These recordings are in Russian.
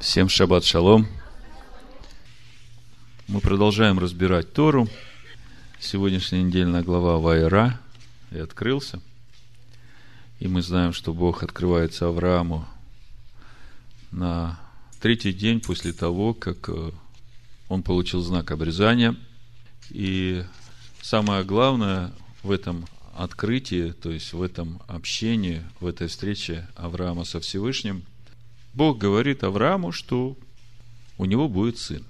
Всем шаббат шалом. Мы продолжаем разбирать Тору. Сегодняшняя недельная глава Вайра и открылся. И мы знаем, что Бог открывается Аврааму на третий день после того, как э, он получил знак обрезания. И самое главное в этом открытии, то есть в этом общении, в этой встрече Авраама со Всевышним, Бог говорит Аврааму, что у него будет сын.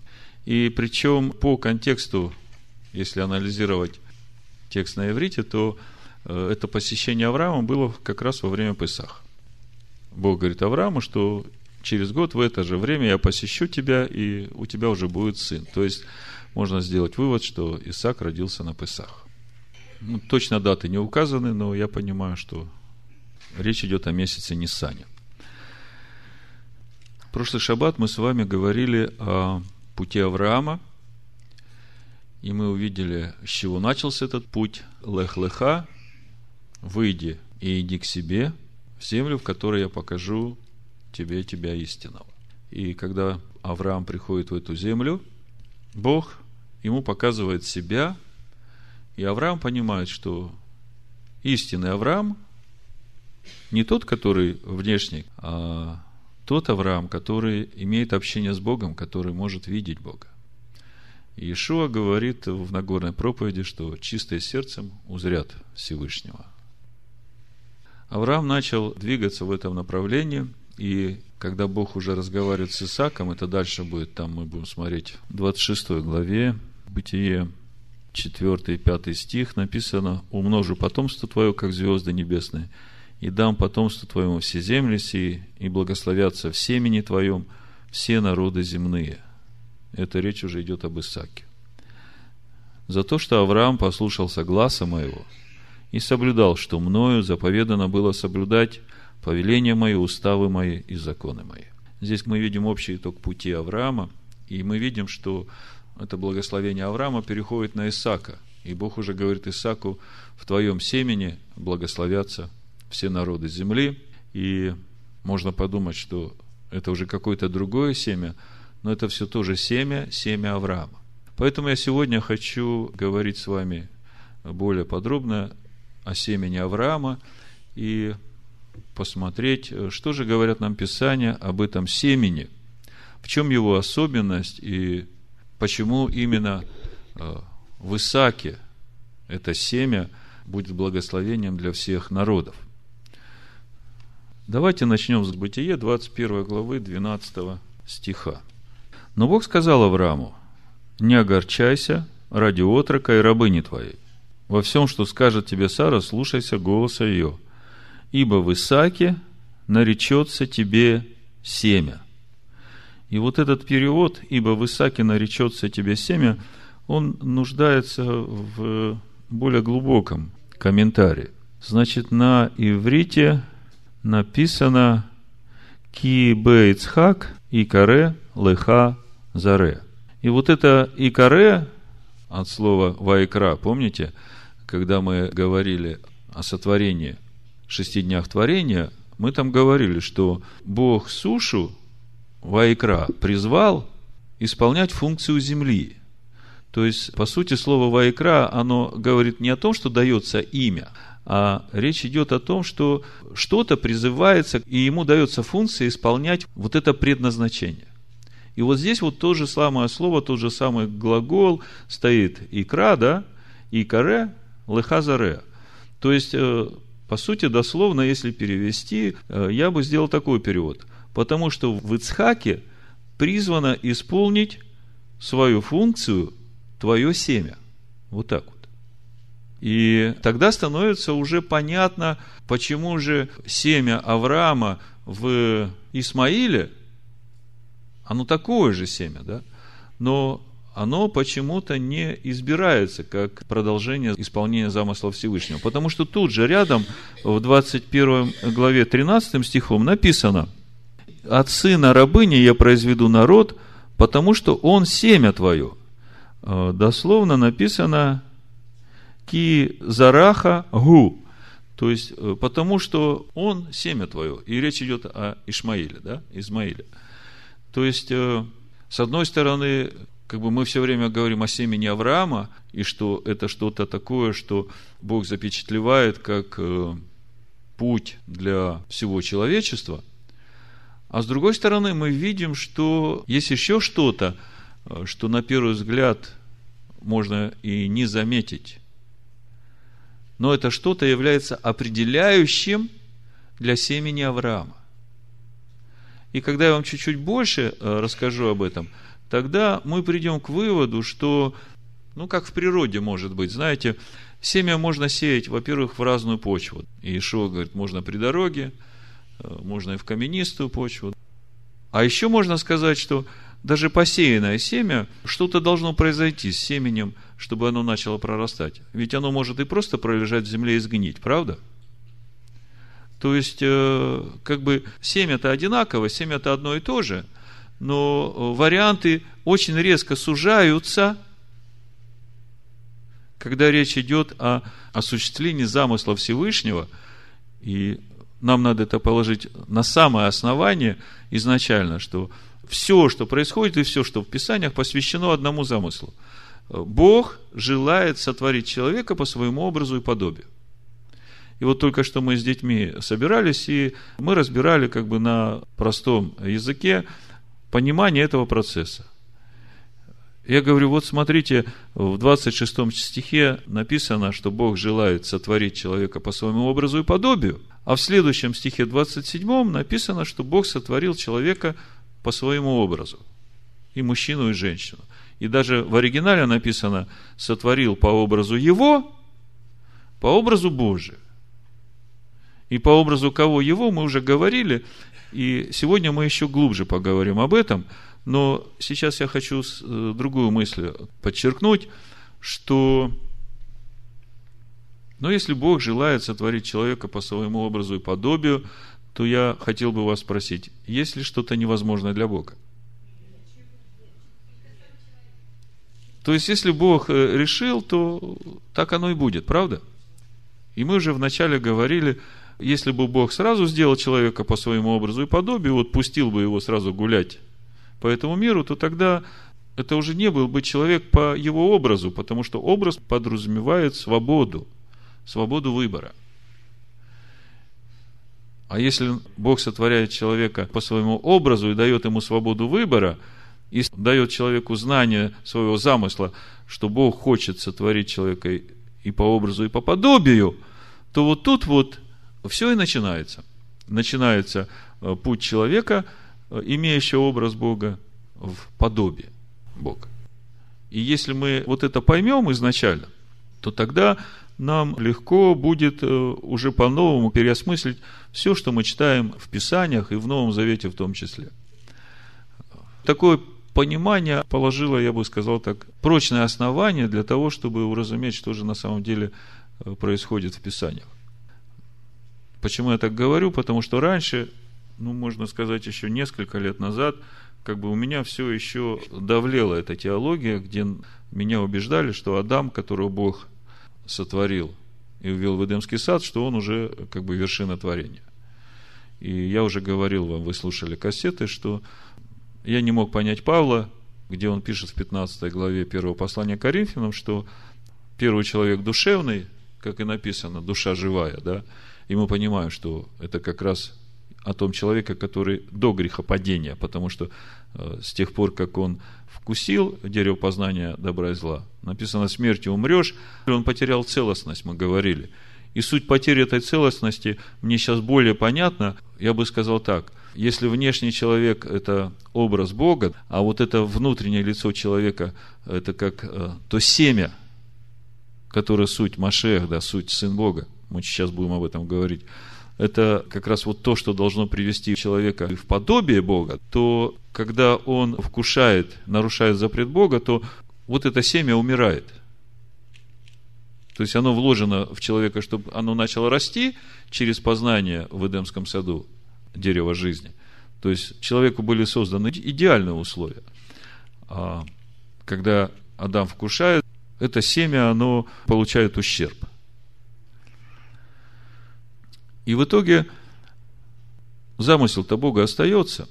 И причем по контексту, если анализировать текст на иврите, то э, это посещение Авраама было как раз во время Песах. Бог говорит Аврааму, что через год в это же время я посещу тебя, и у тебя уже будет сын. То есть можно сделать вывод, что Исаак родился на Песах. Ну, точно даты не указаны, но я понимаю, что речь идет о месяце Ниссане. Прошлый шаббат мы с вами говорили о пути Авраама, и мы увидели, с чего начался этот путь. Лех-леха, выйди и иди к себе, в землю, в которой я покажу тебе тебя истинного. И когда Авраам приходит в эту землю, Бог ему показывает себя – и Авраам понимает, что истинный Авраам не тот, который внешний, а тот Авраам, который имеет общение с Богом, который может видеть Бога. Иешуа говорит в Нагорной проповеди, что чистые сердцем узрят Всевышнего. Авраам начал двигаться в этом направлении, и когда Бог уже разговаривает с Исаком, это дальше будет, там мы будем смотреть в 26 главе, Бытие, 4 и 5 стих написано, «Умножу потомство твое, как звезды небесные, и дам потомство твоему все земли сии, и благословятся в семени твоем все народы земные». Это речь уже идет об Исааке. За то, что Авраам послушался гласа моего и соблюдал, что мною заповедано было соблюдать повеления мои, уставы мои и законы мои. Здесь мы видим общий итог пути Авраама, и мы видим, что это благословение Авраама, переходит на Исака. И Бог уже говорит Исаку, в твоем семени благословятся все народы земли. И можно подумать, что это уже какое-то другое семя, но это все тоже семя, семя Авраама. Поэтому я сегодня хочу говорить с вами более подробно о семени Авраама и посмотреть, что же говорят нам Писания об этом семени, в чем его особенность и почему именно э, в Исааке это семя будет благословением для всех народов. Давайте начнем с Бытие 21 главы 12 стиха. Но Бог сказал Аврааму, не огорчайся ради отрока и рабыни твоей. Во всем, что скажет тебе Сара, слушайся голоса ее. Ибо в Исааке наречется тебе семя – и вот этот перевод, ибо в Исааке наречется тебе семя, он нуждается в более глубоком комментарии. Значит, на иврите написано Ки бе Ицхак Икаре Леха Заре. И вот это Икаре от слова Вайкра, помните, когда мы говорили о сотворении, шести днях творения, мы там говорили, что Бог сушу Вайкра призвал исполнять функцию земли. То есть, по сути, слово Вайкра, оно говорит не о том, что дается имя, а речь идет о том, что что-то призывается, и ему дается функция исполнять вот это предназначение. И вот здесь вот то же самое слово, тот же самый глагол стоит икра, да, икаре, лехазаре. То есть, э, по сути, дословно, если перевести, э, я бы сделал такой перевод – Потому что в Ицхаке призвано исполнить свою функцию твое семя. Вот так вот. И тогда становится уже понятно, почему же семя Авраама в Исмаиле, оно такое же семя, да? Но оно почему-то не избирается как продолжение исполнения замысла Всевышнего. Потому что тут же рядом в 21 главе 13 стихом написано – от сына рабыни я произведу народ, потому что он семя твое. Э, дословно написано ки зараха гу. То есть, э, потому что он семя твое. И речь идет о Ишмаиле, да, Измаиле. То есть, э, с одной стороны, как бы мы все время говорим о семени Авраама, и что это что-то такое, что Бог запечатлевает как э, путь для всего человечества. А с другой стороны, мы видим, что есть еще что-то, что на первый взгляд можно и не заметить. Но это что-то является определяющим для семени Авраама. И когда я вам чуть-чуть больше э, расскажу об этом, тогда мы придем к выводу, что, ну, как в природе может быть, знаете, семя можно сеять, во-первых, в разную почву. И Ишуа говорит, можно при дороге, э, можно и в каменистую почву. А еще можно сказать, что даже посеянное семя, что-то должно произойти с семенем, чтобы оно начало прорастать. Ведь оно может и просто пролежать в земле и сгнить, правда? То есть, э, как бы семя-то одинаково, семя-то одно и то же, но варианты очень резко сужаются, когда речь идет о осуществлении замысла Всевышнего, и нам надо это положить на самое основание изначально, что все, что происходит, и все, что в Писаниях, посвящено одному замыслу. Бог желает сотворить человека по своему образу и подобию. И вот только что мы с детьми собирались, и мы разбирали как бы на простом языке понимание этого процесса. Я говорю, вот смотрите, в 26 стихе написано, что Бог желает сотворить человека по своему образу и подобию, а в следующем стихе 27 написано, что Бог сотворил человека по своему образу, и мужчину, и женщину. И даже в оригинале написано, сотворил по образу его, по образу Божию. И по образу кого его мы уже говорили, и сегодня мы еще глубже поговорим об этом, но сейчас я хочу э, другую мысль подчеркнуть, что но если Бог желает сотворить человека по своему образу и подобию, то я хотел бы вас спросить, есть ли что-то невозможное для Бога? То есть, если Бог э, решил, то так оно и будет, правда? И мы уже вначале говорили, если бы Бог сразу сделал человека по своему образу и подобию, вот пустил бы его сразу гулять по этому миру, то тогда это уже не был бы человек по его образу, потому что образ подразумевает свободу, свободу выбора. А если Бог сотворяет человека по своему образу и дает ему свободу выбора, и дает человеку знание своего замысла, что Бог хочет сотворить человека и по образу, и по подобию, то вот тут вот все и начинается. Начинается э, путь человека, э, имеющего образ Бога в подобие Бога. И если мы вот это поймем изначально, то тогда нам легко будет э, уже по-новому переосмыслить все, что мы читаем в Писаниях и в Новом Завете в том числе. Такое понимание положило, я бы сказал так, прочное основание для того, чтобы уразуметь, что же на самом деле происходит в Писаниях. Почему я так говорю? Потому что раньше, ну, можно сказать, еще несколько лет назад, как бы у меня все еще давлела эта теология, где меня убеждали, что Адам, которого Бог сотворил и ввел в Эдемский сад, что он уже как бы вершина творения. И я уже говорил вам, вы слушали кассеты, что я не мог понять Павла, где он пишет в 15 главе первого послания Коринфянам, что первый человек душевный, как и написано, душа живая, да, и мы понимаем, что это как раз о том человеке, который до грехопадения, потому что э, с тех пор, как он вкусил дерево познания добра и зла, написано, смертью умрешь, он потерял целостность, мы говорили. И суть потери этой целостности мне сейчас более понятна. Я бы сказал так, если внешний человек – это образ Бога, а вот это внутреннее лицо человека – это как э, то семя, которое суть Машех, да, суть Сын Бога – мы сейчас будем об этом говорить, это как раз вот то, что должно привести человека в подобие Бога, то когда он вкушает, нарушает запрет Бога, то вот это семя умирает. То есть оно вложено в человека, чтобы оно начало расти через познание в Эдемском саду дерева жизни. То есть человеку были созданы идеальные условия. А когда Адам вкушает, это семя, оно получает ущерб – и в итоге замысел-то Бога остается.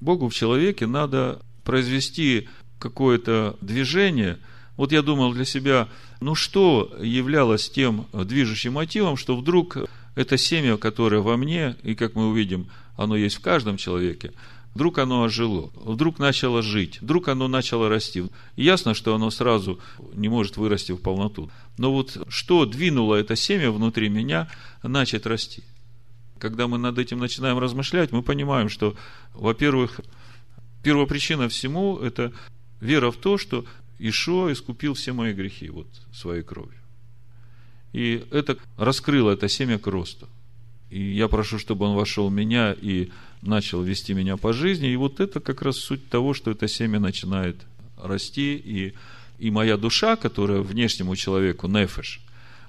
Богу в человеке надо произвести какое-то движение. Вот я думал для себя, ну что являлось тем движущим мотивом, что вдруг это семя, которое во мне, и как мы увидим, оно есть в каждом человеке, вдруг оно ожило, вдруг начало жить, вдруг оно начало расти. Ясно, что оно сразу не может вырасти в полноту. Но вот что двинуло это семя внутри меня начать расти? Когда мы над этим начинаем размышлять, мы понимаем, что, во-первых, первопричина всему – это вера в то, что Ишо искупил все мои грехи вот своей кровью. И это раскрыло это семя к росту. И я прошу, чтобы он вошел в меня и начал вести меня по жизни. И вот это как раз суть того, что это семя начинает расти. И, и моя душа, которая внешнему человеку, нефеш,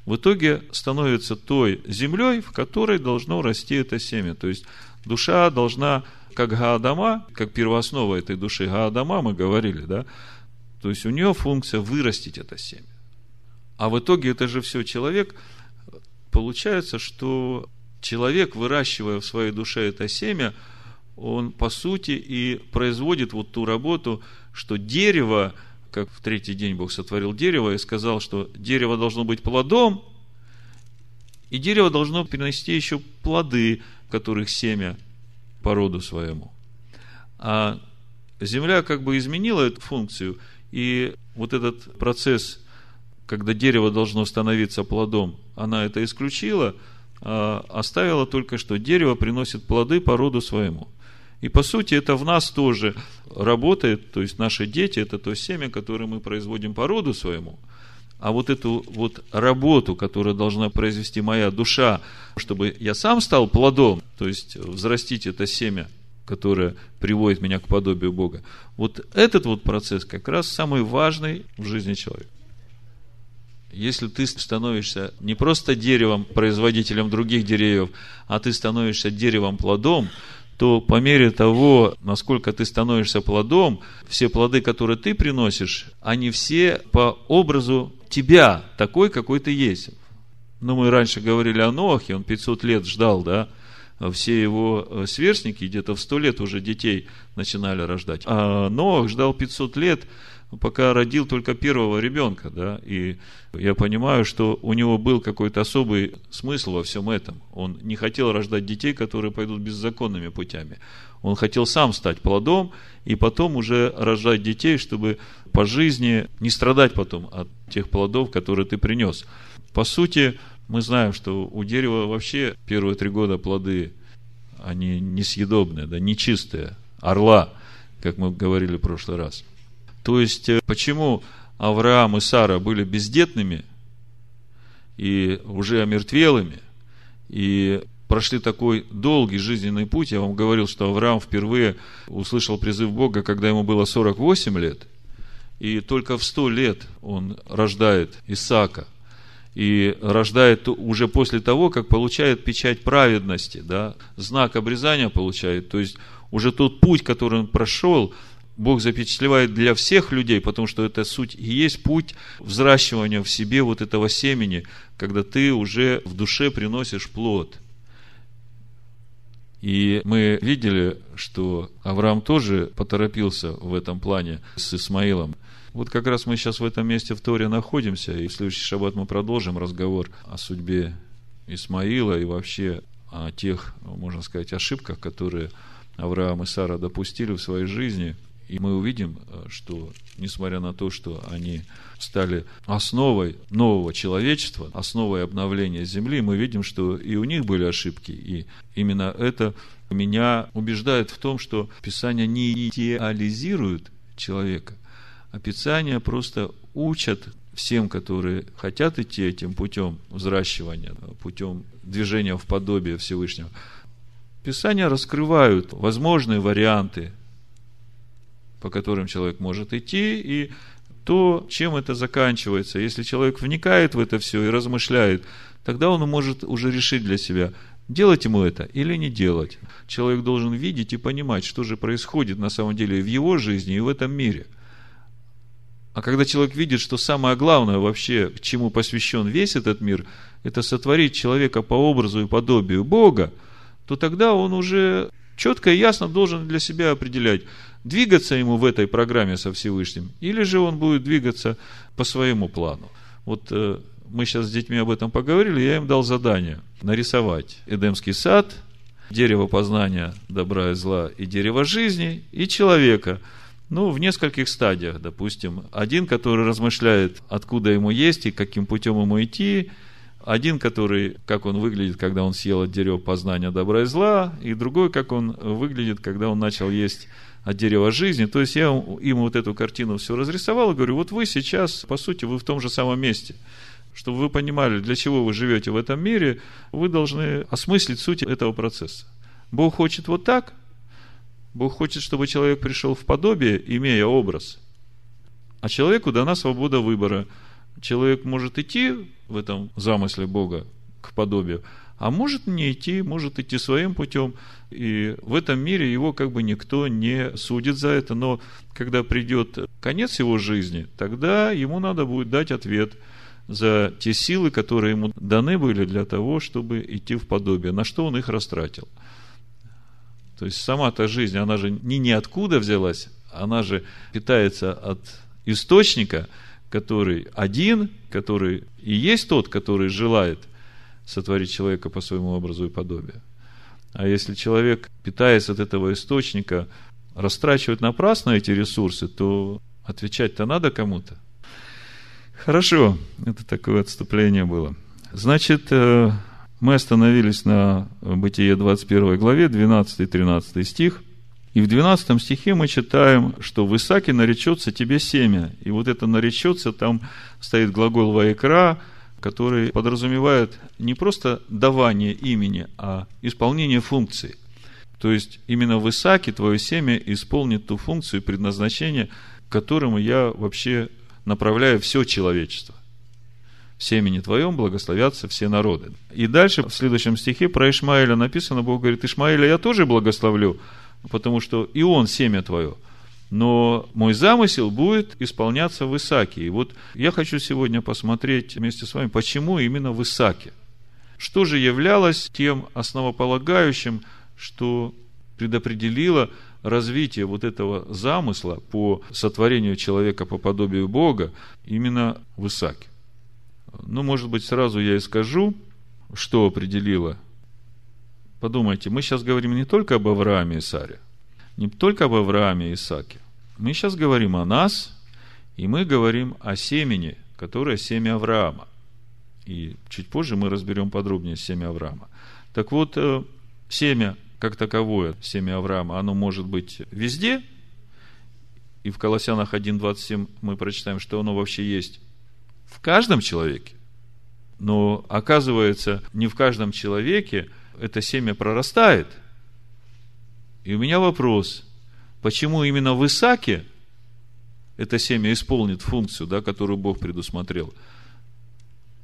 в итоге становится той землей, в которой должно расти это семя. То есть душа должна, как Гаадама, как первооснова этой души Гаадама, мы говорили, да, то есть у нее функция вырастить это семя. А в итоге это же все человек. Получается, что человек, выращивая в своей душе это семя, он по сути и производит вот ту работу, что дерево, как в третий день Бог сотворил дерево и сказал, что дерево должно быть плодом, и дерево должно принести еще плоды, которых семя по роду своему. А земля как бы изменила эту функцию, и вот этот процесс, когда дерево должно становиться плодом, она это исключила – оставила только что дерево приносит плоды по роду своему. И по сути это в нас тоже работает, то есть наши дети это то семя, которое мы производим по роду своему. А вот эту вот работу, которую должна произвести моя душа, чтобы я сам стал плодом, то есть взрастить это семя, которое приводит меня к подобию Бога. Вот этот вот процесс как раз самый важный в жизни человека если ты становишься не просто деревом, производителем других деревьев, а ты становишься деревом плодом, то по мере того, насколько ты становишься плодом, все плоды, которые ты приносишь, они все по образу тебя, такой, какой ты есть. Ну, мы раньше говорили о Ноахе, он 500 лет ждал, да, все его э, сверстники где-то в 100 лет уже детей начинали рождать. А Ноах ждал 500 лет, пока родил только первого ребенка, да, и я понимаю, что у него был какой-то особый смысл во всем этом. Он не хотел рождать детей, которые пойдут беззаконными путями. Он хотел сам стать плодом и потом уже рожать детей, чтобы по жизни не страдать потом от тех плодов, которые ты принес. По сути, мы знаем, что у дерева вообще первые три года плоды, они несъедобные, да, нечистые, орла, как мы говорили в прошлый раз – то есть, э, почему Авраам и Сара были бездетными и уже омертвелыми, и прошли такой долгий жизненный путь. Я вам говорил, что Авраам впервые услышал призыв Бога, когда ему было 48 лет, и только в 100 лет он рождает Исаака. И рождает уже после того, как получает печать праведности, да, знак обрезания получает. То есть, уже тот путь, который он прошел, Бог запечатлевает для всех людей, потому что это суть и есть путь взращивания в себе вот этого семени, когда ты уже в душе приносишь плод. И мы видели, что Авраам тоже поторопился в этом плане с Исмаилом. Вот как раз мы сейчас в этом месте в Торе находимся, и в следующий шаббат мы продолжим разговор о судьбе Исмаила и вообще о тех, можно сказать, ошибках, которые Авраам и Сара допустили в своей жизни – и мы увидим, э, что несмотря на то, что они стали основой нового человечества, основой обновления Земли, мы видим, что и у них были ошибки. И именно это меня убеждает в том, что Писание не идеализирует человека, а Писание просто учат всем, которые хотят идти этим путем взращивания, путем движения в подобие Всевышнего. Писания раскрывают возможные варианты по которым человек может идти, и то, чем это заканчивается. Если человек вникает в это все и размышляет, тогда он может уже решить для себя, делать ему это или не делать. Человек должен видеть и понимать, что же происходит на самом деле в его жизни и в этом мире. А когда человек видит, что самое главное вообще, к чему посвящен весь этот мир, это сотворить человека по образу и подобию Бога, то тогда он уже четко и ясно должен для себя определять, двигаться ему в этой программе со Всевышним, или же он будет двигаться по своему плану. Вот э, мы сейчас с детьми об этом поговорили, я им дал задание нарисовать Эдемский сад, дерево познания добра и зла и дерево жизни, и человека – ну, в нескольких стадиях, допустим. Один, который размышляет, откуда ему есть и каким путем ему идти. Один, который, как он выглядит, когда он съел от дерева познания добра и зла. И другой, как он выглядит, когда он начал есть от дерева жизни. То есть я им вот эту картину все разрисовал и говорю, вот вы сейчас, по сути, вы в том же самом месте. Чтобы вы понимали, для чего вы живете в этом мире, вы должны осмыслить суть этого процесса. Бог хочет вот так – Бог хочет, чтобы человек пришел в подобие, имея образ. А человеку дана свобода выбора. Человек может идти в этом замысле Бога к подобию, а может не идти, может идти своим путем. И в этом мире его как бы никто не судит за это. Но когда придет конец его жизни, тогда ему надо будет дать ответ за те силы, которые ему даны были для того, чтобы идти в подобие, на что он их растратил – то есть сама-то жизнь, она же не ниоткуда взялась, она же питается от источника, который один, который и есть тот, который желает сотворить человека по своему образу и подобию. А если человек, питаясь от этого источника, растрачивает напрасно эти ресурсы, то отвечать-то надо кому-то. Хорошо, это такое отступление было. Значит, э, мы остановились на Бытие 21 главе, 12-13 стих. И в 12 стихе мы читаем, что в Исаке наречется тебе семя. И вот это наречется, там стоит глагол «ваекра», который подразумевает не просто давание имени, а исполнение функции. То есть, именно в Исааке твое семя исполнит ту функцию и предназначение, к которому я вообще направляю все человечество в семени твоем благословятся все народы. И дальше в следующем стихе про Ишмаэля написано, Бог говорит, Ишмаэля я тоже благословлю, потому что и он семя твое. Но мой замысел будет исполняться в Исаке. И вот я хочу сегодня посмотреть вместе с вами, почему именно в Исаке. Что же являлось тем основополагающим, что предопределило развитие вот этого замысла по сотворению человека по подобию Бога именно в Исаке. Ну, может быть, сразу я и скажу, что определило. Подумайте, мы сейчас говорим не только об Аврааме и Саре, не только об Аврааме и Исааке. Мы сейчас говорим о нас, и мы говорим о семени, которое семя Авраама. И чуть позже мы разберем подробнее семя Авраама. Так вот, э, семя как таковое, семя Авраама, оно может быть везде. И в Колоссянах 1.27 мы прочитаем, что оно вообще есть в каждом человеке. Но оказывается, не в каждом человеке это семя прорастает. И у меня вопрос, почему именно в Исаке это семя исполнит функцию, да, которую Бог предусмотрел,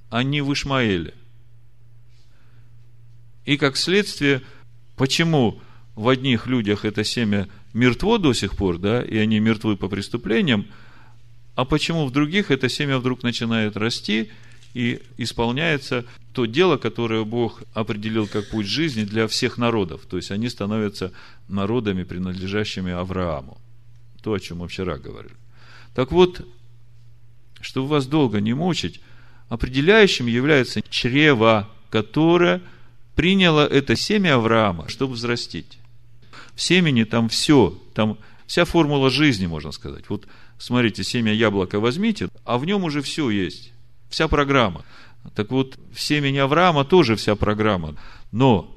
а не в Ишмаэле? И как следствие, почему в одних людях это семя мертво до сих пор, да, и они мертвы по преступлениям, а почему в других это семя вдруг начинает расти и исполняется то дело, которое Бог определил как путь жизни для всех народов. То есть они становятся народами, принадлежащими Аврааму. То, о чем мы вчера говорили. Так вот, чтобы вас долго не мучить, определяющим является чрево, которое приняло это семя Авраама, чтобы взрастить. В семени там все, там вся формула жизни, можно сказать. Вот смотрите, семя яблока возьмите, а в нем уже все есть. Вся программа. Так вот, в семени Авраама тоже вся программа. Но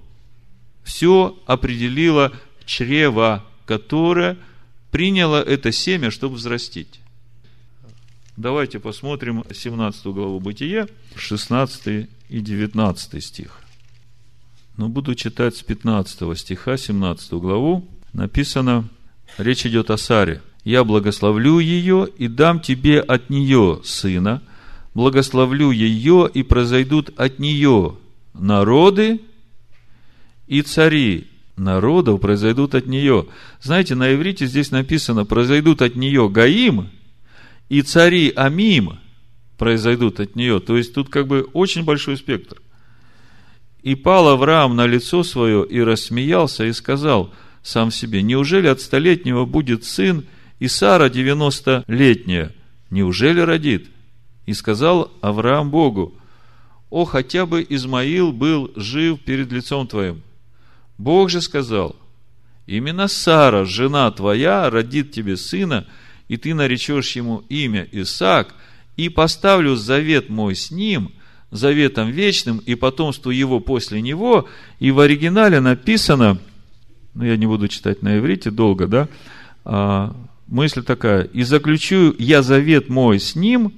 все определило чрево, которое приняло это семя, чтобы взрастить. Давайте посмотрим 17 главу Бытия, 16 и 19 стих. Но буду читать с 15 стиха, 17 главу. Написано, речь идет о Саре – я благословлю ее и дам тебе от нее сына, благословлю ее и произойдут от нее народы и цари народов произойдут от нее. Знаете, на иврите здесь написано, произойдут от нее Гаим и цари Амим произойдут от нее. То есть тут как бы очень большой спектр. И пал Авраам на лицо свое и рассмеялся и сказал – сам себе, неужели от столетнего будет сын, и Сара девяностолетняя, неужели родит? И сказал Авраам Богу, о, хотя бы Измаил был жив перед лицом твоим. Бог же сказал, именно Сара, жена твоя, родит тебе сына, и ты наречешь ему имя Исаак, и поставлю завет мой с ним, заветом вечным, и потомству его после него. И в оригинале написано, ну, я не буду читать на иврите долго, да, а, мысль такая, и заключу я завет мой с ним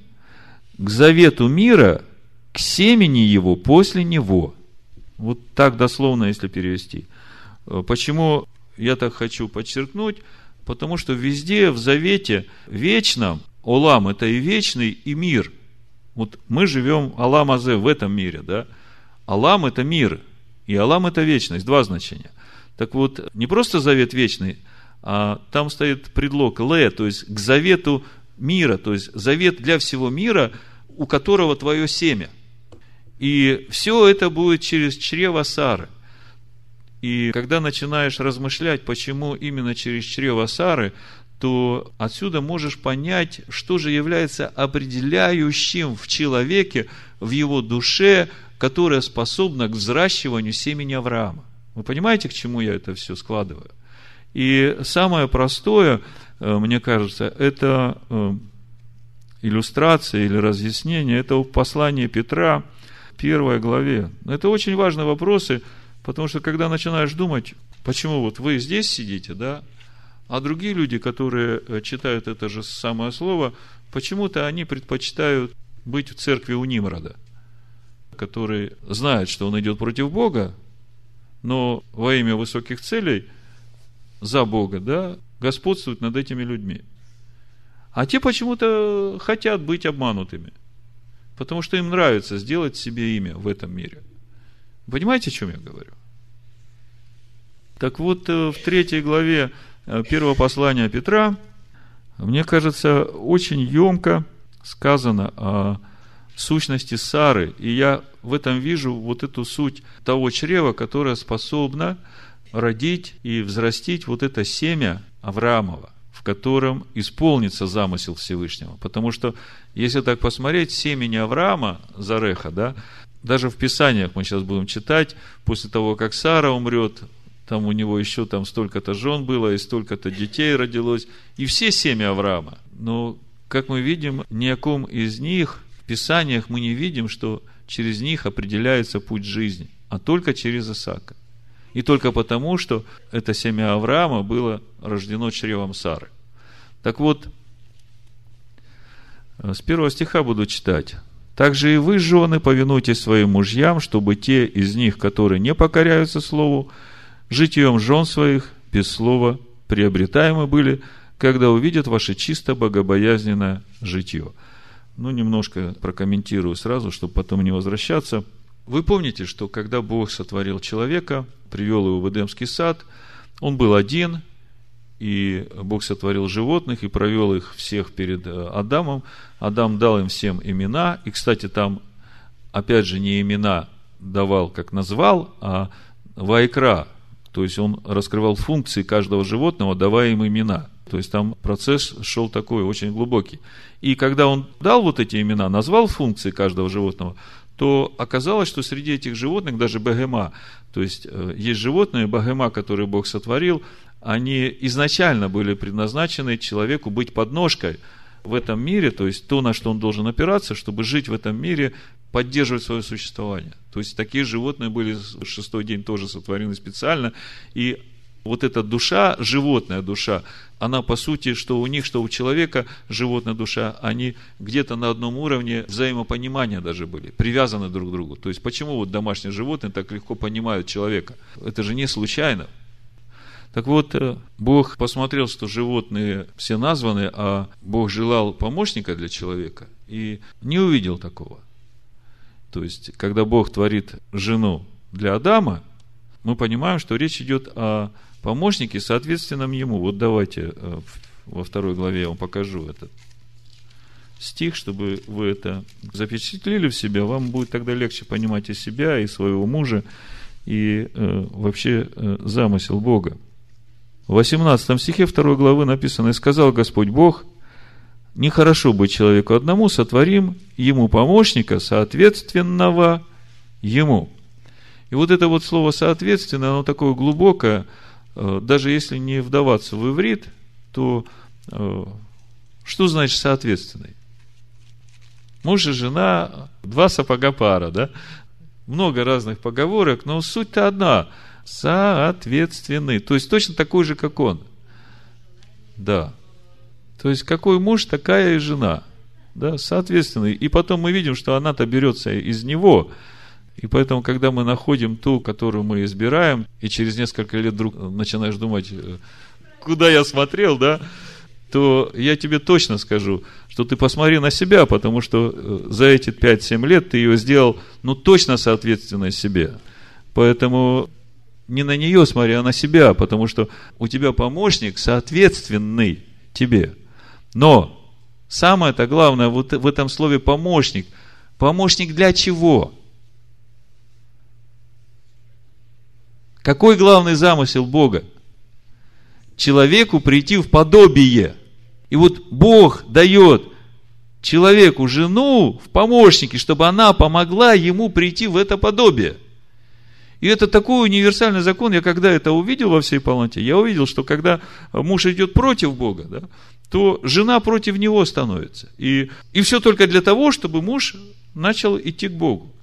к завету мира, к семени его после него. Вот так дословно, если перевести. Почему я так хочу подчеркнуть? Потому что везде в завете вечном, Олам – это и вечный, и мир. Вот мы живем Алам Азе в этом мире, да? Алам – это мир, и Алам – это вечность, два значения. Так вот, не просто завет вечный, а там стоит предлог ле, то есть к завету мира, то есть завет для всего мира, у которого твое семя. И все это будет через чрево Сары. И когда начинаешь размышлять, почему именно через чрево Сары, то отсюда можешь понять, что же является определяющим в человеке, в его душе, которая способна к взращиванию семени Авраама. Вы понимаете, к чему я это все складываю? И самое простое, э, мне кажется, это э, иллюстрация или разъяснение, это послание Петра, первой главе. Это очень важные вопросы, потому что когда начинаешь думать, почему вот вы здесь сидите, да, а другие люди, которые э, читают это же самое слово, почему-то они предпочитают быть в церкви у Нимрода, который знает, что он идет против Бога, но во имя высоких целей за Бога, да, господствует над этими людьми. А те почему-то хотят быть обманутыми, потому что им нравится сделать себе имя в этом мире. Понимаете, о чем я говорю? Так вот, э, в третьей главе Э, первого послания Петра, мне кажется, очень емко сказано о сущности Сары. И я в этом вижу вот эту суть того чрева, которое способно родить и взрастить вот это семя Авраамова, в котором исполнится замысел Всевышнего. Потому что, если так посмотреть, семени Авраама, Зареха, да, даже в Писаниях мы сейчас будем читать, после того, как Сара умрет, там у него еще там столько-то жен было, и столько-то детей родилось, и все семя Авраама. Но, как мы видим, ни о ком из них в Писаниях мы не видим, что через них определяется путь жизни, а только через Исаака. И только потому, что это семя Авраама было рождено чревом Сары. Так вот, с первого стиха буду читать. Также и вы, жены, повинуйтесь своим мужьям, чтобы те из них, которые не покоряются слову, житием жен своих без слова приобретаемы были, когда увидят ваше чисто богобоязненное житье. Ну, немножко прокомментирую сразу, чтобы потом не возвращаться. Вы помните, что когда Бог сотворил человека, привел его в Эдемский сад, он был один, и Бог сотворил животных и провел их всех перед э, Адамом. Адам дал им всем имена, и, кстати, там, опять же, не имена давал, как назвал, а Вайкра, то есть он раскрывал функции каждого животного, давая им имена. То есть там процесс шел такой очень глубокий. И когда он дал вот эти имена, назвал функции каждого животного, то оказалось, что среди этих животных даже богема, то есть э, есть животные, богема, которые Бог сотворил, они изначально были предназначены человеку быть подножкой в этом мире, то есть то, на что он должен опираться, чтобы жить в этом мире поддерживать свое существование. То есть такие животные были в шестой день тоже сотворены специально. И вот эта душа, животная душа, она по сути, что у них, что у человека, животная душа, они где-то на одном уровне взаимопонимания даже были, привязаны друг к другу. То есть, почему вот домашние животные так легко понимают человека? Это же не случайно. Так вот, э, Бог посмотрел, что животные все названы, а Бог желал помощника для человека и не увидел такого. То есть, когда Бог творит жену для Адама, мы понимаем, что речь идет о помощнике, соответственном ему. Вот давайте э, во второй главе я вам покажу этот стих, чтобы вы это запечатлели в себя, вам будет тогда легче понимать и себя, и своего мужа, и э, вообще э, замысел Бога. В 18 стихе 2 главы написано, «И сказал Господь Бог, нехорошо быть человеку одному, сотворим ему помощника, соответственного ему». И вот это вот слово «соответственно», оно такое глубокое, даже если не вдаваться в иврит, то э, что значит соответственный? Муж и жена, два сапога пара, да? Много разных поговорок, но суть-то одна. Соответственный. То есть, точно такой же, как он. Да. То есть, какой муж, такая и жена. Да, соответственный. И потом мы видим, что она-то берется из него. И поэтому, когда мы находим ту, которую мы избираем, и через несколько лет вдруг начинаешь думать, э, куда я смотрел, да, то я тебе точно скажу, что ты посмотри на себя, потому что э, за эти 5-7 лет ты ее сделал, ну, точно соответственно себе. Поэтому не на нее смотри, а на себя, потому что у тебя помощник соответственный тебе. Но самое-то главное вот в этом слове помощник. Помощник для чего? Какой главный замысел Бога? человеку прийти в подобие. И вот Бог дает человеку жену в помощники, чтобы она помогла ему прийти в это подобие. И это такой универсальный закон, я когда это увидел во всей полноте, я увидел, что когда муж идет против Бога, да, то жена против него становится. И, и все только для того, чтобы муж начал идти к Богу.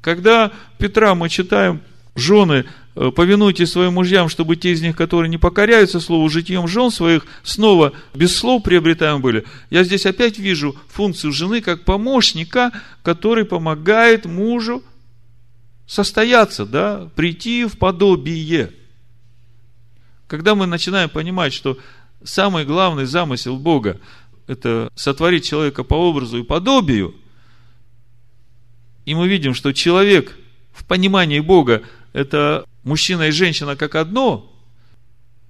Когда Петра мы читаем, жены, э, повинуйтесь своим мужьям, чтобы те из них, которые не покоряются слову житьем жен своих, снова без слов приобретаем были. Я здесь опять вижу функцию жены как помощника, который помогает мужу состояться, да, прийти в подобие. Когда мы начинаем понимать, что самый главный замысел Бога – это сотворить человека по образу и подобию, и мы видим, что человек в понимании Бога это мужчина и женщина как одно,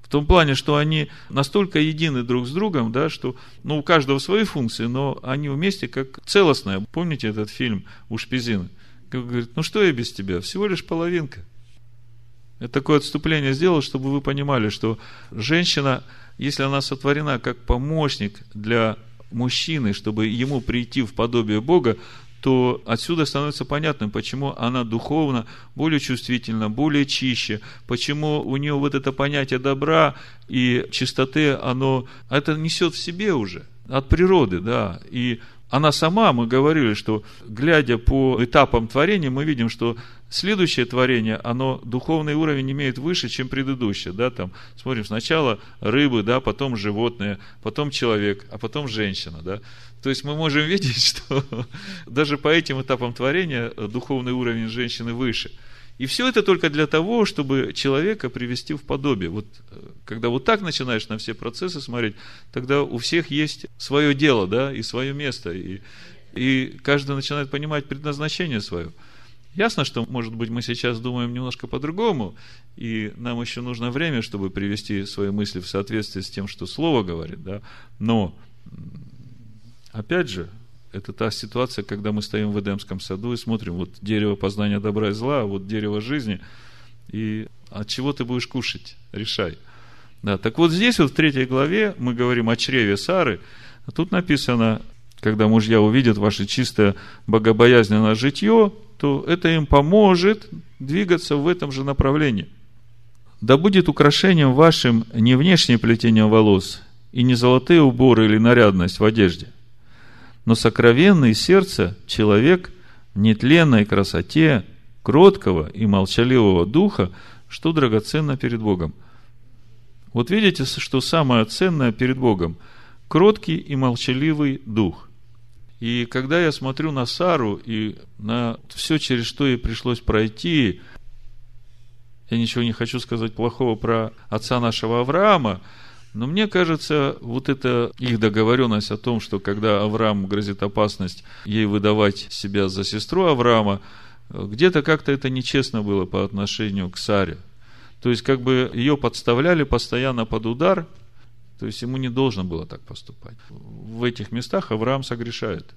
в том плане, что они настолько едины друг с другом, да, что ну, у каждого свои функции, но они вместе как целостное. Помните этот фильм у Шпизина? Говорит, ну что я без тебя? Всего лишь половинка. Это такое отступление сделал, чтобы вы понимали, что женщина, если она сотворена как помощник для мужчины, чтобы ему прийти в подобие Бога, то отсюда становится понятным, почему она духовно более чувствительна, более чище, почему у нее вот это понятие добра и чистоты, оно это несет в себе уже от природы, да, и она сама, мы говорили, что глядя по этапам творения, мы видим, что следующее творение, оно духовный уровень имеет выше, чем предыдущее, да, там, смотрим, сначала рыбы, да, потом животные, потом человек, а потом женщина, да, то есть мы можем видеть, что даже по этим этапам творения духовный уровень женщины выше – и все это только для того, чтобы человека привести в подобие. Вот э, когда вот так начинаешь на все процессы смотреть, тогда у всех есть свое дело, да, и свое место, и, и каждый начинает понимать предназначение свое. Ясно, что, может быть, мы сейчас думаем немножко по-другому, и нам еще нужно время, чтобы привести свои мысли в соответствие с тем, что Слово говорит, да, но, опять же, это та ситуация, когда мы стоим в Эдемском саду и смотрим, вот дерево познания добра и зла, а вот дерево жизни, и от чего ты будешь кушать, решай. Да, так вот здесь вот в третьей главе мы говорим о чреве Сары, а тут написано, когда мужья увидят ваше чистое богобоязненное житье, то это им поможет двигаться в этом же направлении. Да будет украшением вашим не внешнее плетение волос и не золотые уборы или нарядность в одежде – но сокровенный сердце человек в нетленной красоте кроткого и молчаливого духа, что драгоценно перед Богом. Вот видите, что самое ценное перед Богом – кроткий и молчаливый дух. И когда я смотрю на Сару и на все, через что ей пришлось пройти, я ничего не хочу сказать плохого про отца нашего Авраама – но мне кажется, вот эта их договоренность о том, что когда Авраам грозит опасность ей выдавать себя за сестру Авраама, где-то как-то это нечестно было по отношению к Саре. То есть, как бы ее подставляли постоянно под удар, то есть ему не должно было так поступать. В этих местах Авраам согрешает.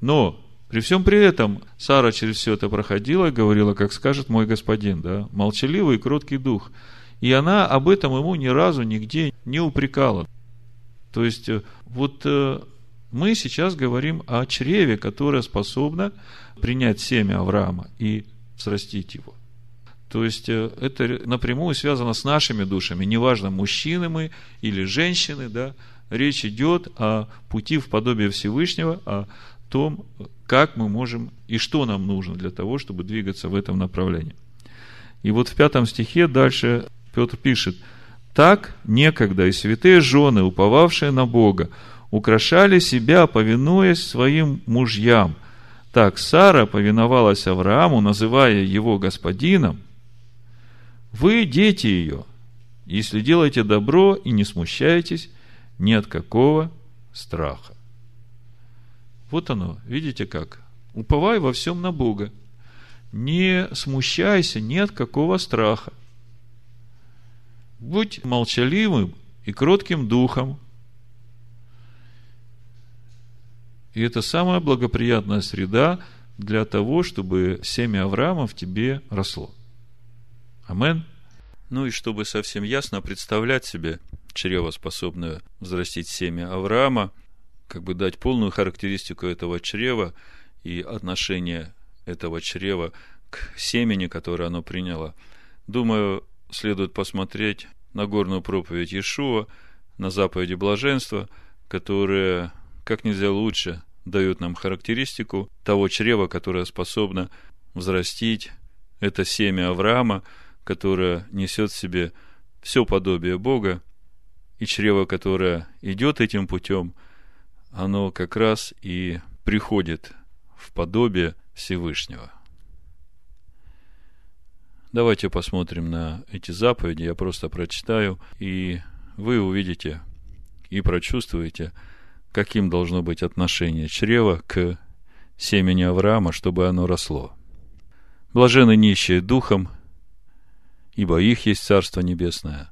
Но при всем при этом Сара через все это проходила и говорила, как скажет мой господин, да, молчаливый и кроткий дух – И она об этом ему ни разу нигде не упрекала. То есть, э, вот э, мы сейчас говорим о чреве, которое способно принять семя Авраама и срастить его. То есть, э, это напрямую связано с нашими душами. Неважно, мужчины мы или женщины, да, речь идет о пути в подобие Всевышнего, о том, как мы можем и что нам нужно для того, чтобы двигаться в этом направлении. И вот в пятом стихе дальше Петр пишет, «Так некогда и святые жены, уповавшие на Бога, украшали себя, повинуясь своим мужьям. Так Сара повиновалась Аврааму, называя его господином. Вы дети ее, если делаете добро и не смущаетесь ни от какого страха. Вот оно, видите как? Уповай во всем на Бога. Не смущайся ни от какого страха. Будь молчаливым и кротким духом. И это самая благоприятная среда для того, чтобы семя Авраама в тебе росло. Амен. Ну и чтобы совсем ясно представлять себе чрево, способное взрастить семя Авраама, как бы дать полную характеристику этого чрева и отношение этого чрева к семени, которое оно приняло. Думаю, следует посмотреть на горную проповедь Иешуа, на заповеди блаженства, которые как нельзя лучше дают нам характеристику того чрева, которое способно взрастить это семя Авраама, которое несет в себе все подобие Бога, и чрево, которое идет этим путем, оно как раз и приходит в подобие Всевышнего. Давайте посмотрим на эти заповеди, я просто прочитаю, и вы увидите и прочувствуете, каким должно быть отношение чрева к семени Авраама, чтобы оно росло. Блажены нищие духом, ибо их есть Царство Небесное.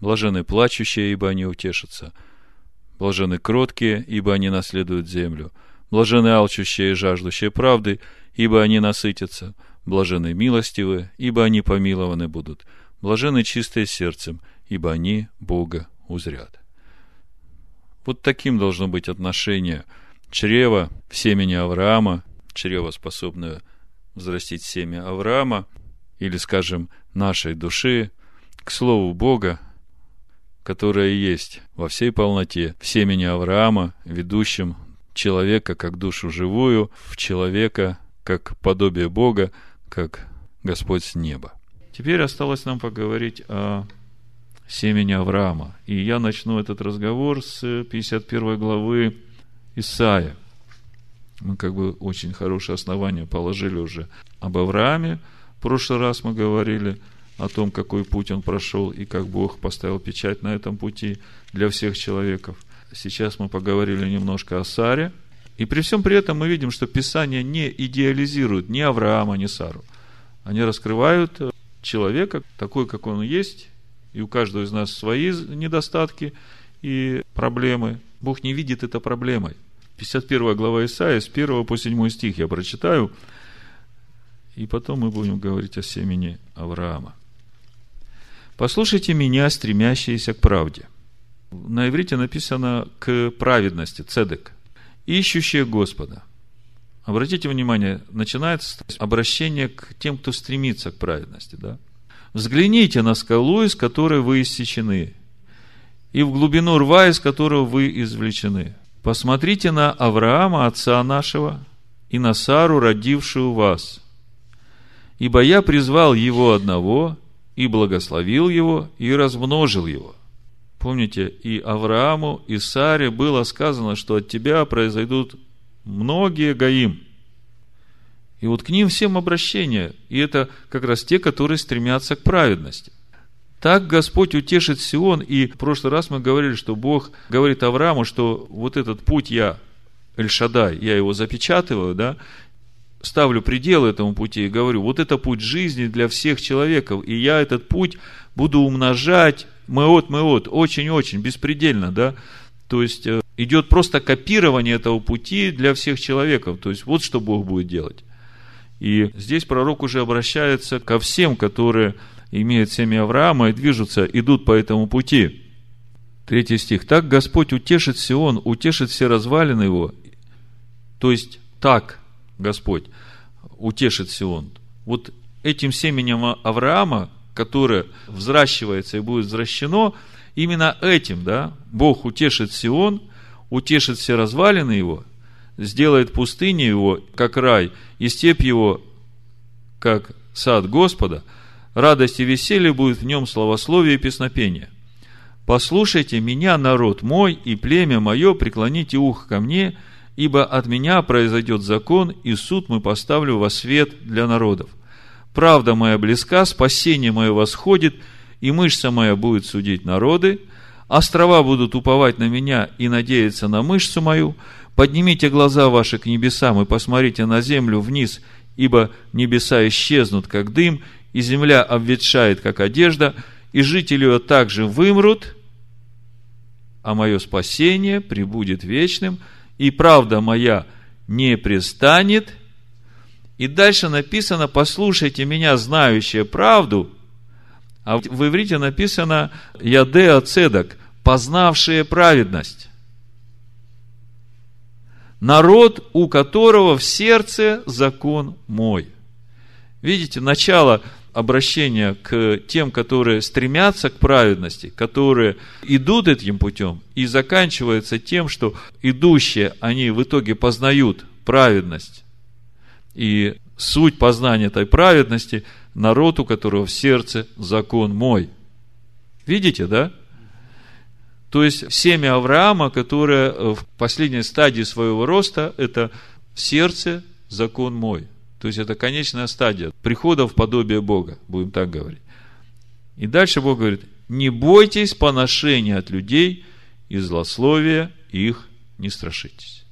Блажены плачущие, ибо они утешатся. Блажены кроткие, ибо они наследуют землю. Блажены алчущие и жаждущие правды, ибо они насытятся. Блажены милостивые, ибо они помилованы будут. Блажены чистые сердцем, ибо они Бога узрят. Вот таким должно быть отношение чрева в семени Авраама, чрево, способное взрастить семя Авраама, или, скажем, нашей души, к Слову Бога, которое есть во всей полноте в семени Авраама, ведущем человека как душу живую, в человека как подобие Бога, как Господь с неба. Теперь осталось нам поговорить о семени Авраама. И я начну этот разговор с 51 главы Исаия. Мы как бы очень хорошее основание положили уже об Аврааме. В прошлый раз мы говорили о том, какой путь он прошел и как Бог поставил печать на этом пути для всех человеков. Сейчас мы поговорили немножко о Саре – и при всем при этом мы видим, что Писание не идеализирует ни Авраама, ни Сару. Они раскрывают человека такой, как он есть, и у каждого из нас свои недостатки и проблемы. Бог не видит это проблемой. 51 глава Исаия, с 1 по 7 стих я прочитаю, и потом мы будем говорить о семени Авраама. «Послушайте меня, стремящиеся к правде». На иврите написано «к праведности», цедек – ищущие Господа. Обратите внимание, начинается обращение к тем, кто стремится к праведности. Да? Взгляните на скалу, из которой вы иссечены, и в глубину рва, из которого вы извлечены. Посмотрите на Авраама, отца нашего, и на Сару, родившую вас. Ибо я призвал его одного, и благословил его, и размножил его. Помните, и Аврааму, и Саре было сказано, что от тебя произойдут многие гаим. И вот к ним всем обращение. И это как раз те, которые стремятся к праведности. Так Господь утешит Сион. И в прошлый раз мы говорили, что Бог говорит Аврааму, что вот этот путь я, Эльшадай, я его запечатываю, да, ставлю предел этому пути и говорю, вот это путь жизни для всех человеков, и я этот путь буду умножать Меот, меот, очень-очень, беспредельно, да? То есть, э, идет просто копирование этого пути для всех человеков. То есть, вот что Бог будет делать. И здесь пророк уже обращается ко всем, которые имеют семя Авраама и движутся, идут по этому пути. Третий стих. Так Господь утешит Сион, утешит все развалины его. То есть, так Господь утешит Сион. Вот этим семенем Авраама, которое взращивается и будет взращено, именно этим, да, Бог утешит Сион, утешит все развалины его, сделает пустыню его, как рай, и степь его, как сад Господа, радость и веселье будет в нем славословие и песнопение. Послушайте меня, народ мой, и племя мое, преклоните ухо ко мне, ибо от меня произойдет закон, и суд мы поставлю во свет для народов. Правда моя близка, спасение мое восходит, и мышца моя будет судить народы, острова будут уповать на меня и надеяться на мышцу мою, поднимите глаза ваши к небесам и посмотрите на землю вниз, ибо небеса исчезнут, как дым, и земля обветшает, как одежда, и жители ее также вымрут, а мое спасение прибудет вечным, и правда моя не пристанет. И дальше написано, послушайте меня, знающие правду, а в иврите написано «Ядеа цедок», познавшие праведность. Народ, у которого в сердце закон мой. Видите, начало обращение к тем, которые стремятся к праведности, которые идут этим путем, и заканчивается тем, что идущие, они в итоге познают праведность. И суть познания этой праведности – народ, у которого в сердце закон мой. Видите, да? То есть, семя Авраама, которое в последней стадии своего роста, это в сердце закон мой – то есть это конечная стадия прихода в подобие Бога, будем так говорить. И дальше Бог говорит, не бойтесь поношения от людей и злословия их не страшитесь.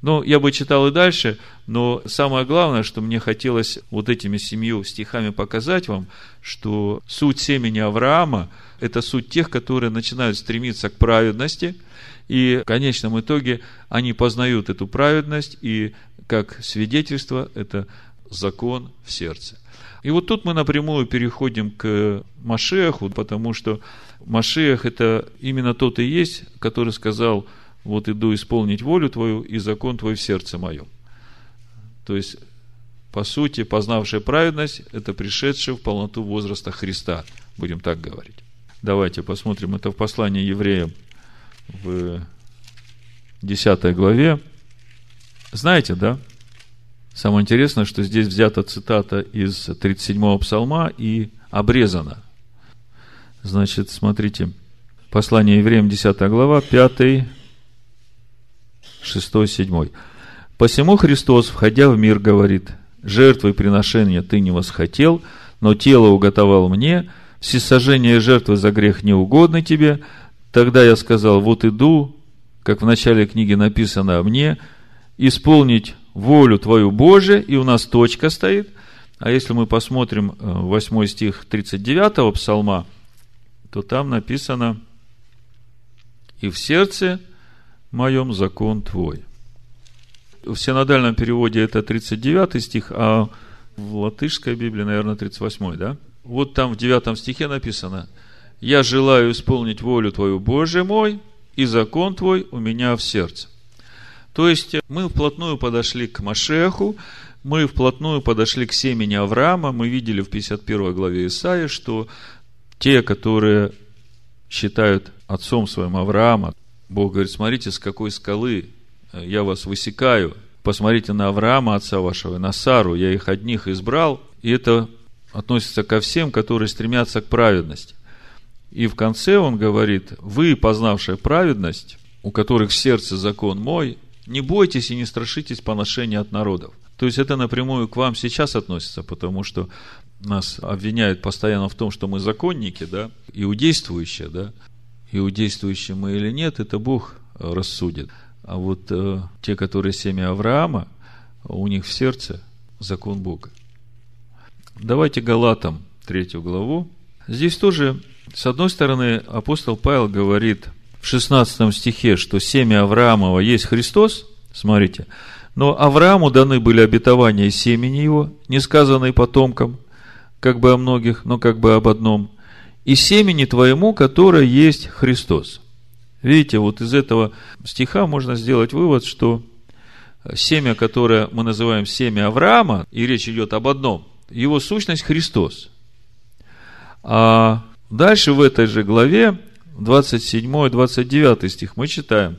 Ну, я бы читал и дальше, но самое главное, что мне хотелось вот этими семью стихами показать вам, что суть семени Авраама – это суть тех, которые начинают стремиться к праведности, и в конечном итоге они познают эту праведность и как свидетельство, это закон в сердце. И вот тут мы напрямую переходим к Машеху, потому что Машех это именно тот и есть, который сказал, вот иду исполнить волю твою и закон твой в сердце моем. То есть, по сути, познавшая праведность, это пришедший в полноту возраста Христа, будем так говорить. Давайте посмотрим это в послании евреям в 10 главе, знаете, да? Самое интересное, что здесь взята цитата из 37-го псалма и обрезана. Значит, смотрите, послание евреям, 10 глава, 5, 6, 7. «Посему Христос, входя в мир, говорит, жертвы приношения ты не восхотел, но тело уготовал мне, всесожжение жертвы за грех не угодно тебе. Тогда я сказал, вот иду, как в начале книги написано о мне, исполнить волю Твою Божию, и у нас точка стоит. А если мы посмотрим 8 э, стих 39 псалма, то там написано «И в сердце моем закон Твой». В синодальном переводе это 39 стих, а в латышской Библии, наверное, 38, да? Вот там в 9 стихе написано «Я желаю исполнить волю Твою, Боже мой, и закон Твой у меня в сердце». То есть мы вплотную подошли к Машеху, мы вплотную подошли к семени Авраама, мы видели в 51 главе Исаия, что те, которые считают отцом своим Авраама, Бог говорит, смотрите, с какой скалы я вас высекаю, посмотрите на Авраама, отца вашего, и на Сару, я их одних избрал, и это относится ко всем, которые стремятся к праведности. И в конце он говорит, вы, познавшие праведность, у которых в сердце закон мой, не бойтесь и не страшитесь поношения от народов. То есть это напрямую к вам сейчас относится, потому что нас обвиняют постоянно в том, что мы законники, да, иудействующие, да. Иудействующие мы или нет, это Бог рассудит. А вот э, те, которые семя Авраама, у них в сердце закон Бога. Давайте Галатам, третью главу. Здесь тоже, с одной стороны, апостол Павел говорит – 16 стихе, что семя Авраамова есть Христос, смотрите, но Аврааму даны были обетования семени его, не сказанные потомкам, как бы о многих, но как бы об одном, и семени твоему, которое есть Христос. Видите, вот из этого стиха можно сделать вывод, что семя, которое мы называем семя Авраама, и речь идет об одном, его сущность Христос. А дальше в этой же главе, 27-29 стих, мы читаем,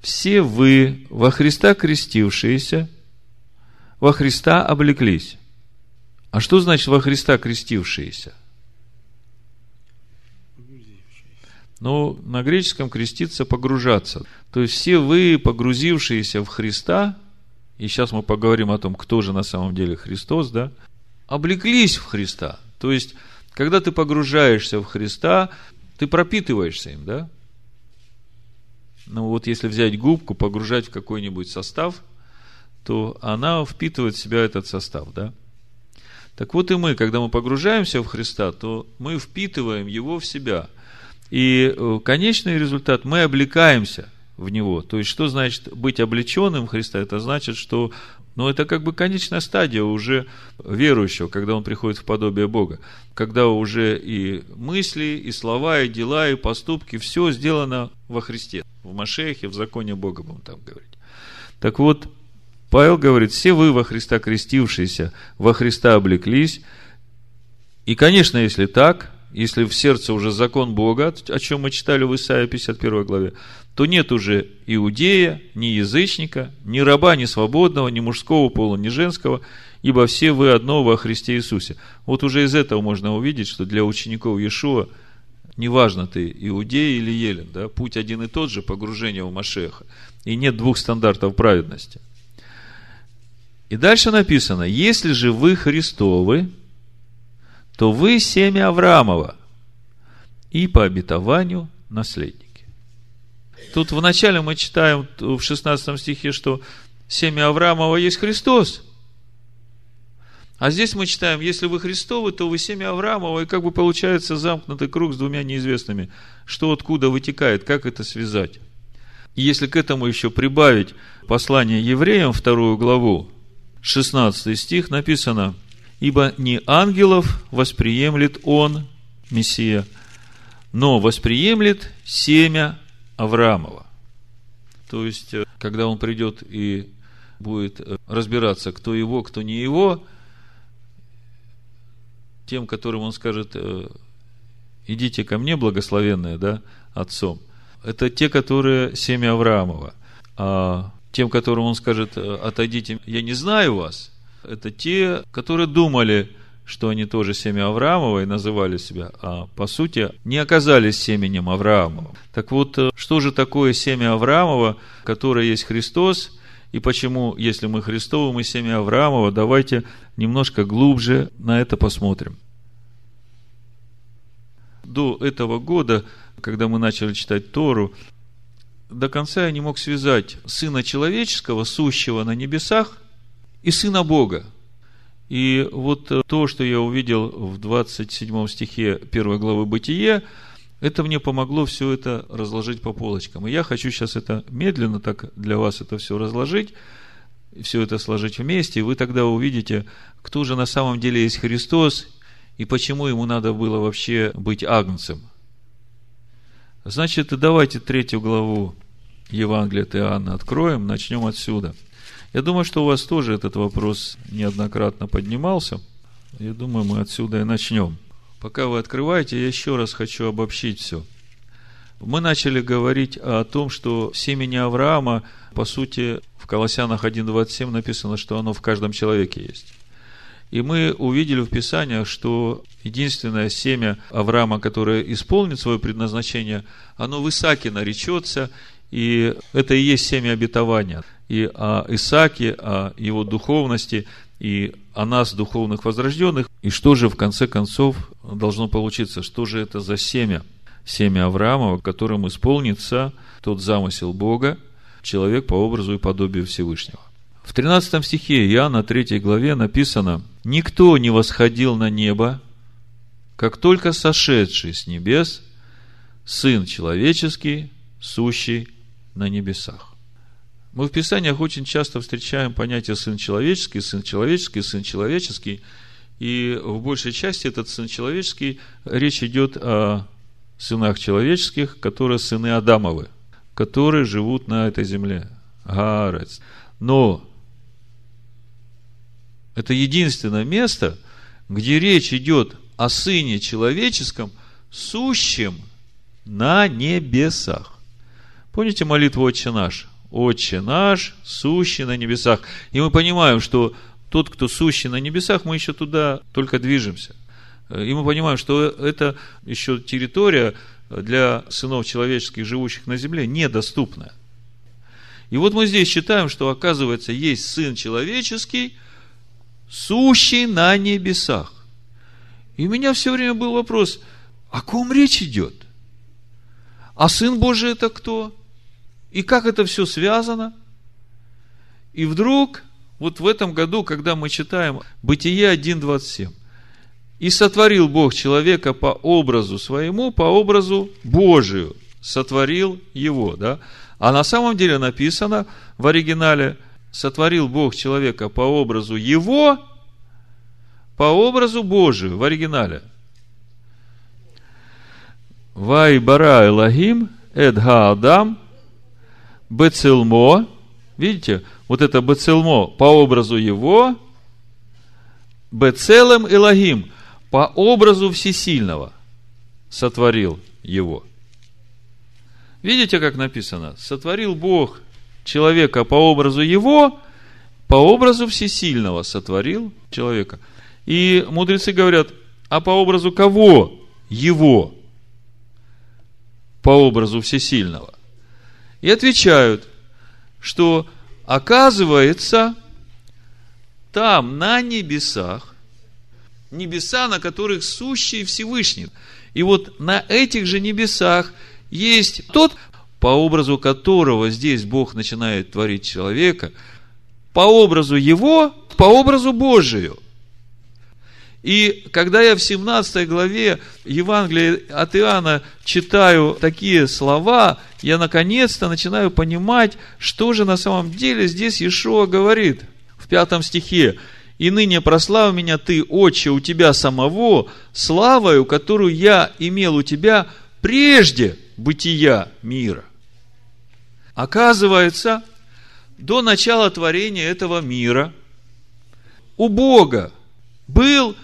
«Все вы во Христа крестившиеся, во Христа облеклись». А что значит во Христа крестившиеся? Ну, на греческом креститься погружаться. То есть все вы, погрузившиеся в Христа, и сейчас мы поговорим о том, кто же на самом деле Христос, да, облеклись в Христа. То есть, когда ты погружаешься в Христа, ты пропитываешься им, да? Ну вот если взять губку, погружать в какой-нибудь состав, то она впитывает в себя этот состав, да? Так вот и мы, когда мы погружаемся в Христа, то мы впитываем Его в себя – и э, конечный результат, мы облекаемся в Него. То есть, что значит быть облеченным в Христа? Это значит, что ну, это как бы конечная стадия уже верующего, когда он приходит в подобие Бога. Когда уже и мысли, и слова, и дела, и поступки, все сделано во Христе, в Машехе, в законе Бога, будем там говорить. Так вот, Павел говорит, все вы во Христа крестившиеся, во Христа облеклись. И, конечно, если так, если в сердце уже закон Бога, о чем мы читали в Исаии 51 главе, то нет уже иудея, ни язычника, ни раба, ни свободного, ни мужского пола, ни женского, ибо все вы одно во Христе Иисусе. Вот уже из этого можно увидеть, что для учеников Иешуа неважно ты иудей или елен, да, путь один и тот же, погружение в Машеха. И нет двух стандартов праведности. И дальше написано, если же вы Христовы, то вы семя Авраамова и по обетованию наследники. Тут вначале мы читаем в 16 стихе, что семя Авраамова есть Христос. А здесь мы читаем, если вы Христовы, то вы семя Авраамова, и как бы получается замкнутый круг с двумя неизвестными. Что откуда вытекает, как это связать? И если к этому еще прибавить послание евреям, вторую главу, 16 стих, написано – Ибо не ангелов восприемлет он, Мессия, но восприемлет семя Авраамова. То есть, э, когда он придет и будет э, разбираться, кто его, кто не его, тем, которым он скажет, э, идите ко мне, благословенные, да, отцом, это те, которые семя Авраамова. А тем, которым он скажет, отойдите, я не знаю вас, это те, которые думали, что они тоже семя Авраамова и называли себя, а по сути не оказались семенем Авраамова. Так вот, э, что же такое семя Авраамова, которое есть Христос, и почему, если мы Христовы, мы семя Авраамова, давайте немножко глубже на это посмотрим. До этого года, когда мы начали читать Тору, до конца я не мог связать Сына Человеческого, сущего на небесах, и Сына Бога. И вот э, то, что я увидел в 27 стихе 1 главы Бытие, это мне помогло все это разложить по полочкам. И я хочу сейчас это медленно так для вас это все разложить, все это сложить вместе, и вы тогда увидите, кто же на самом деле есть Христос, и почему ему надо было вообще быть агнцем. Значит, давайте третью главу Евангелия от Иоанна откроем, начнем отсюда – я думаю, что у вас тоже этот вопрос неоднократно поднимался. Я думаю, мы отсюда и начнем. Пока вы открываете, я еще раз хочу обобщить все. Мы начали говорить о том, что семени Авраама, по сути, в Колоссянах 1.27 написано, что оно в каждом человеке есть. И мы увидели в Писаниях, что единственное семя Авраама, которое исполнит свое предназначение, оно в Исааке наречется, и это и есть семя обетования и о Исааке, о его духовности, и о нас, духовных возрожденных. И что же в конце концов должно получиться? Что же это за семя? Семя Авраамова, которым исполнится тот замысел Бога, человек по образу и подобию Всевышнего. В 13 стихе Иоанна 3 главе написано «Никто не восходил на небо, как только сошедший с небес, Сын человеческий, сущий на небесах». Мы в Писаниях очень часто встречаем понятие сын человеческий, сын человеческий, сын человеческий. И в большей части этот сын человеческий, речь идет о сынах человеческих, которые сыны Адамовы, которые живут на этой земле. Гарец. Но это единственное место, где речь идет о Сыне Человеческом, сущем на небесах. Помните молитву «Отче наш»? «Отче наш, сущий на небесах». И мы понимаем, что тот, кто сущий на небесах, мы еще туда только движемся. И мы понимаем, что это еще территория для сынов человеческих, живущих на земле, недоступная. И вот мы здесь читаем, что, оказывается, есть Сын Человеческий, сущий на небесах. И у меня все время был вопрос, о ком речь идет? А Сын Божий это кто? И как это все связано? И вдруг, вот в этом году, когда мы читаем Бытие 1.27, и сотворил Бог человека по образу своему, по образу Божию, сотворил его, да? А на самом деле написано в оригинале, сотворил Бог человека по образу его, по образу Божию в оригинале. Вай бара Элохим, Эдга Адам, Бецилмо, видите, вот это Бецилмо по образу его, Бецелем Элохим, по образу Всесильного сотворил его – Видите, как написано? Сотворил Бог человека по образу его, по образу всесильного сотворил человека. И мудрецы говорят, а по образу кого? Его. По образу всесильного. И отвечают, что оказывается, там, на небесах, небеса, на которых сущий Всевышний. И вот на этих же небесах – есть тот, по образу которого здесь Бог начинает творить человека, по образу его, по образу Божию. И когда я в 17 главе Евангелия от Иоанна читаю такие слова, я наконец-то начинаю понимать, что же на самом деле здесь Иешуа говорит в пятом стихе. «И ныне прослав меня ты, Отче, у тебя самого, славою, которую я имел у тебя прежде бытия мира. Оказывается, до начала творения этого мира у Бога был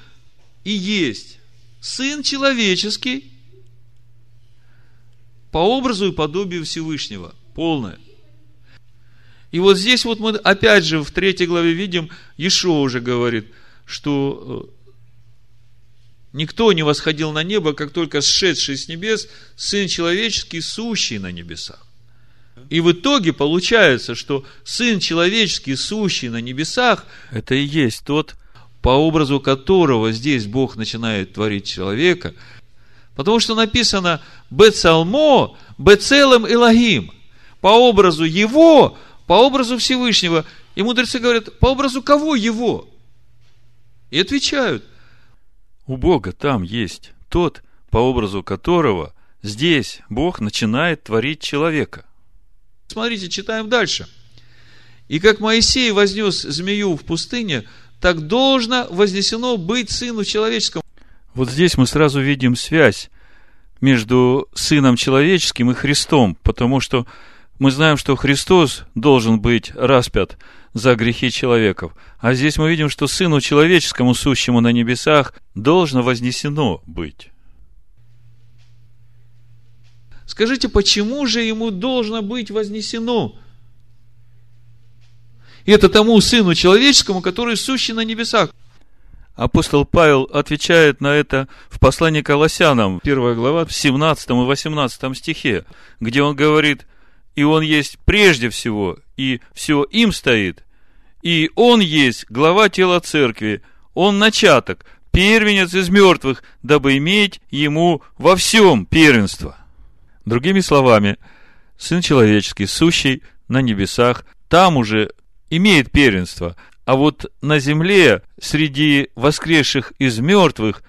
и есть Сын человеческий по образу и подобию Всевышнего. Полное. И вот здесь вот мы опять же в третьей главе видим, Ешо уже говорит, что э, Никто не восходил на небо, как только сшедший с небес Сын Человеческий, сущий на небесах. И в итоге получается, что Сын Человеческий, сущий на небесах, это и есть тот, по образу которого здесь Бог начинает творить человека. Потому что написано «Бецалмо, Бецелем Илогим». По образу Его, по образу Всевышнего. И мудрецы говорят, по образу кого Его? И отвечают – у Бога там есть тот, по образу которого здесь Бог начинает творить человека. Смотрите, читаем дальше. И как Моисей вознес змею в пустыне, так должно вознесено быть Сыну Человеческому. Вот здесь мы сразу видим связь между Сыном Человеческим и Христом, потому что мы знаем, что Христос должен быть распят за грехи человеков. А здесь мы видим, что Сыну Человеческому, сущему на небесах, должно вознесено быть. Скажите, почему же ему должно быть вознесено? И это тому Сыну Человеческому, который сущий на небесах. Апостол Павел отвечает на это в послании к Колоссянам, 1 глава, в 17 и 18 стихе, где он говорит, «И он есть прежде всего, и все им стоит, и Он есть глава тела церкви, Он начаток, первенец из мертвых, дабы иметь Ему во всем первенство. Другими словами, Сын Человеческий, сущий на небесах, там уже имеет первенство, а вот на земле, среди воскресших из мертвых,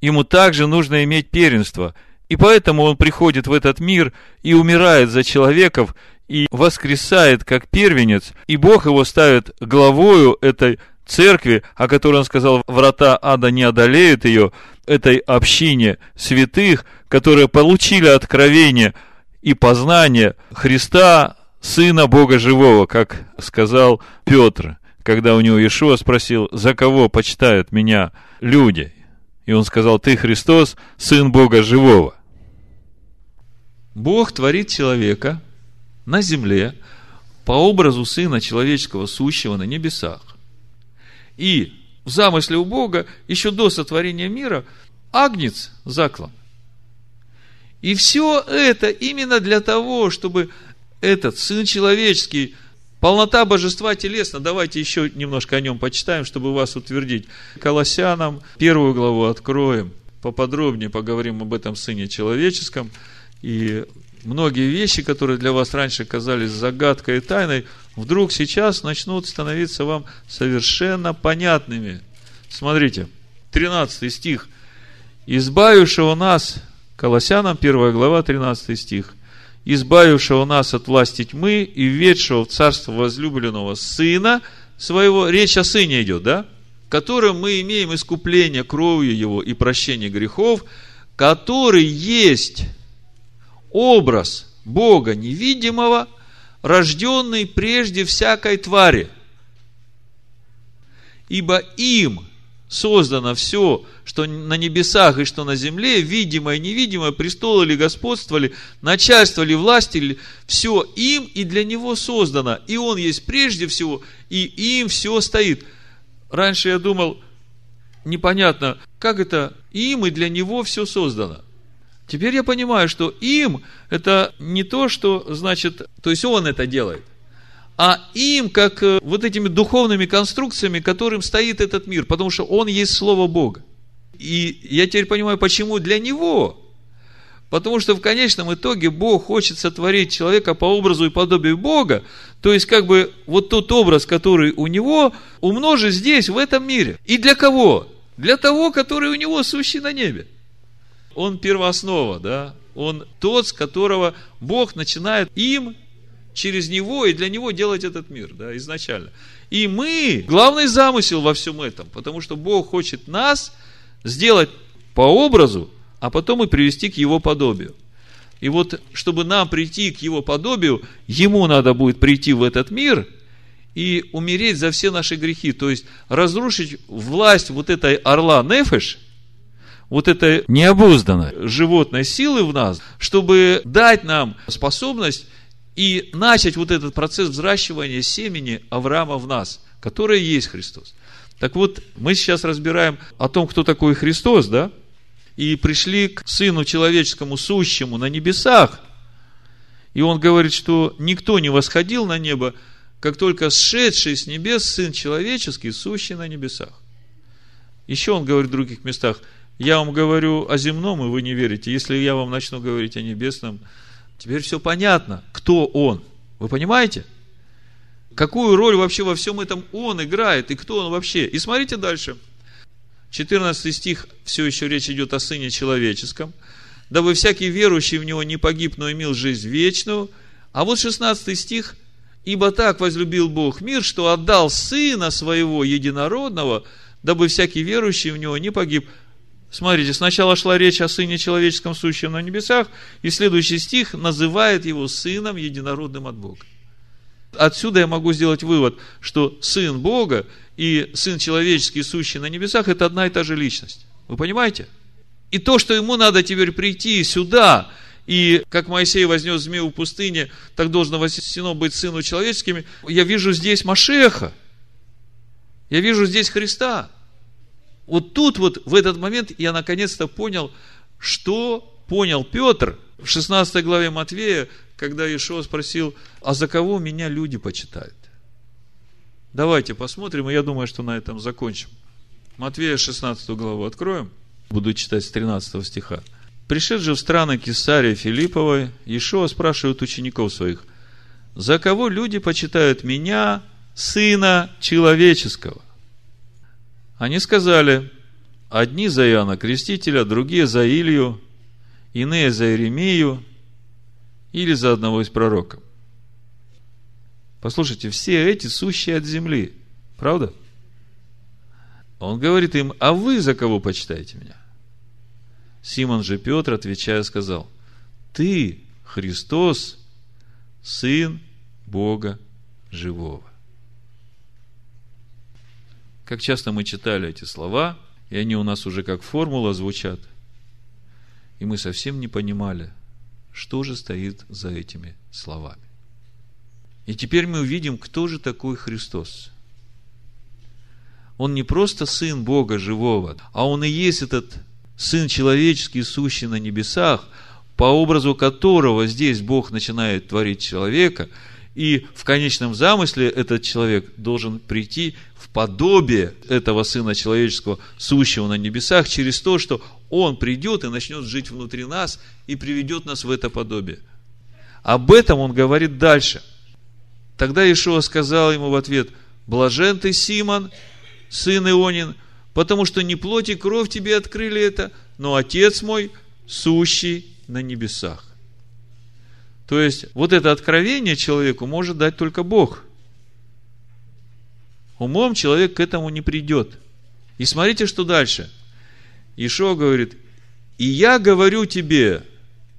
ему также нужно иметь первенство. И поэтому он приходит в этот мир и умирает за человеков, и воскресает как первенец, и Бог его ставит главою этой церкви, о которой он сказал, врата ада не одолеют ее, этой общине святых, которые получили откровение и познание Христа, Сына Бога Живого, как сказал Петр, когда у него Иешуа спросил, за кого почитают меня люди. И он сказал, ты Христос, Сын Бога Живого. Бог творит человека на земле по образу Сына Человеческого, сущего на небесах. И в замысле у Бога еще до сотворения мира Агнец заклан. И все это именно для того, чтобы этот Сын Человеческий, полнота божества телесно, давайте еще немножко о нем почитаем, чтобы вас утвердить. Колоссянам первую главу откроем, поподробнее поговорим об этом Сыне Человеческом – и многие вещи, которые для вас раньше казались загадкой и тайной, вдруг сейчас начнут становиться вам совершенно понятными. Смотрите, 13 стих. «Избавившего нас», Колоссянам 1 глава, 13 стих, «избавившего нас от власти тьмы и введшего в царство возлюбленного Сына своего», речь о Сыне идет, да? «Которым мы имеем искупление кровью Его и прощение грехов, который есть образ Бога невидимого, рожденный прежде всякой твари. Ибо им создано все, что на небесах и что на земле, видимое и невидимое, престолы ли, господство ли, начальство ли, власти ли, все им и для него создано. И он есть прежде всего, и им все стоит. Раньше я думал, непонятно, как это им и для него все создано. Теперь я понимаю, что им это не то, что значит, то есть он это делает, а им, как э, вот этими духовными конструкциями, которым стоит этот мир, потому что он есть Слово Бога. И я теперь понимаю, почему для него. Потому что в конечном итоге Бог хочет сотворить человека по образу и подобию Бога, то есть как бы вот тот образ, который у него, умножить здесь, в этом мире. И для кого? Для того, который у него сущий на небе он первооснова, да, он тот, с которого Бог начинает им, через него и для него делать этот мир, да, изначально. И мы, главный замысел во всем этом, потому что Бог хочет нас сделать по образу, а потом и привести к его подобию. И вот, чтобы нам прийти к его подобию, ему надо будет прийти в этот мир и умереть за все наши грехи, то есть разрушить власть вот этой орла Нефеш – вот этой необузданной животной силы в нас, чтобы дать нам способность и начать вот этот процесс взращивания семени Авраама в нас, которое есть Христос. Так вот, мы сейчас разбираем о том, кто такой Христос, да? И пришли к Сыну Человеческому, сущему на небесах. И он говорит, что никто не восходил на небо, как только сшедший с небес Сын Человеческий, сущий на небесах. Еще он говорит в других местах, я вам говорю о земном, и вы не верите. Если я вам начну говорить о небесном, теперь все понятно, кто он. Вы понимаете? Какую роль вообще во всем этом он играет, и кто он вообще. И смотрите дальше. 14 стих, все еще речь идет о Сыне Человеческом. Дабы всякий верующий в Него не погиб, но имел жизнь вечную. А вот 16 стих. Ибо так возлюбил Бог мир, что отдал Сына Своего Единородного, дабы всякий верующий в Него не погиб, Смотрите, сначала шла речь о Сыне Человеческом, сущем на небесах, и следующий стих называет его Сыном Единородным от Бога. Отсюда я могу сделать вывод, что Сын Бога и Сын Человеческий, сущий на небесах, это одна и та же личность. Вы понимаете? И то, что ему надо теперь прийти сюда, и как Моисей вознес змею в пустыне, так должно вознесено быть Сыну Человеческим, я вижу здесь Машеха. Я вижу здесь Христа. Вот тут вот, в этот момент, я наконец-то понял, что понял Петр в 16 главе Матвея, когда Ишуа спросил, а за кого меня люди почитают? Давайте посмотрим, и я думаю, что на этом закончим. Матвея 16 главу откроем. Буду читать с 13 стиха. Пришед же в страны Кесария Филипповой, Ишуа спрашивает учеников своих, за кого люди почитают меня, сына человеческого? Они сказали, одни за Иоанна Крестителя, другие за Илью, иные за Иеремию или за одного из пророков. Послушайте, все эти сущие от земли, правда? Он говорит им, а вы за кого почитаете меня? Симон же Петр, отвечая, сказал, ты, Христос, Сын Бога Живого. Как часто мы читали эти слова, и они у нас уже как формула звучат, и мы совсем не понимали, что же стоит за этими словами. И теперь мы увидим, кто же такой Христос. Он не просто Сын Бога Живого, а Он и есть этот Сын человеческий, сущий на небесах, по образу которого здесь Бог начинает творить человека, и в конечном замысле этот человек должен прийти в подобие этого Сына Человеческого, сущего на небесах, через то, что Он придет и начнет жить внутри нас и приведет нас в это подобие. Об этом Он говорит дальше. Тогда Ишуа сказал ему в ответ, «Блажен ты, Симон, сын Ионин, потому что не плоть и кровь тебе открыли это, но Отец мой, сущий на небесах. То есть, вот это откровение человеку может дать только Бог. Умом человек к этому не придет. И смотрите, что дальше. Ишо говорит, и я говорю тебе,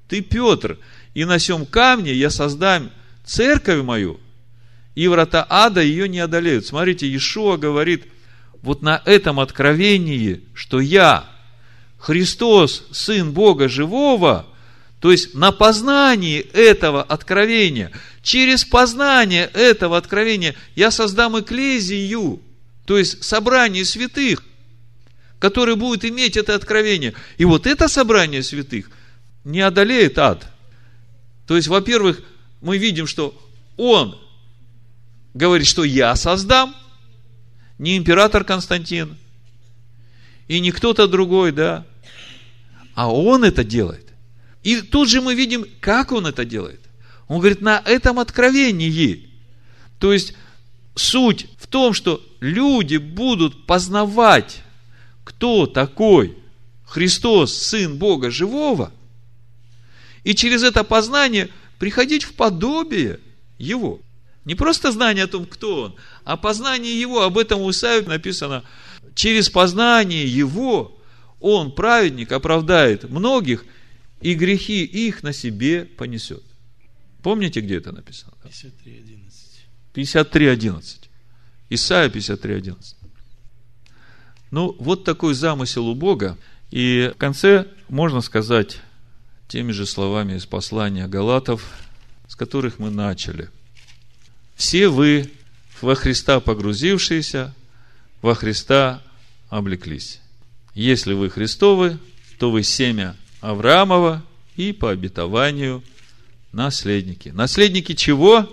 ты Петр, и на сем камне я создам церковь мою, и врата ада ее не одолеют. Смотрите, Ишуа говорит, вот на этом откровении, что я, Христос, Сын Бога Живого, то есть на познании этого откровения, через познание этого откровения я создам эклезию, то есть собрание святых, которое будет иметь это откровение. И вот это собрание святых не одолеет ад. То есть, во-первых, мы видим, что он говорит, что я создам, не император Константин, и не кто-то другой, да, а он это делает. И тут же мы видим, как он это делает. Он говорит, на этом откровении. То есть, суть в том, что люди будут познавать, кто такой Христос, Сын Бога Живого, и через это познание приходить в подобие Его. Не просто знание о том, кто Он, а познание Его. Об этом у Исаия написано. Через познание Его Он, праведник, оправдает многих – и грехи их на себе понесет. Помните, где это написано? 53.11. 53.11. Исайя 53.11. Ну, вот такой замысел у Бога. И в конце можно сказать теми же словами из послания Галатов, с которых мы начали. Все вы, во Христа погрузившиеся, во Христа облеклись. Если вы Христовы, то вы семя Авраамова и по обетованию наследники. Наследники чего?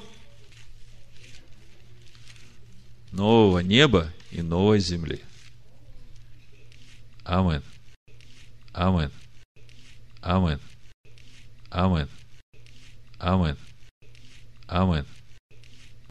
Нового неба и новой земли. Амен. Амен. Амен. Амен. Амен. Амен.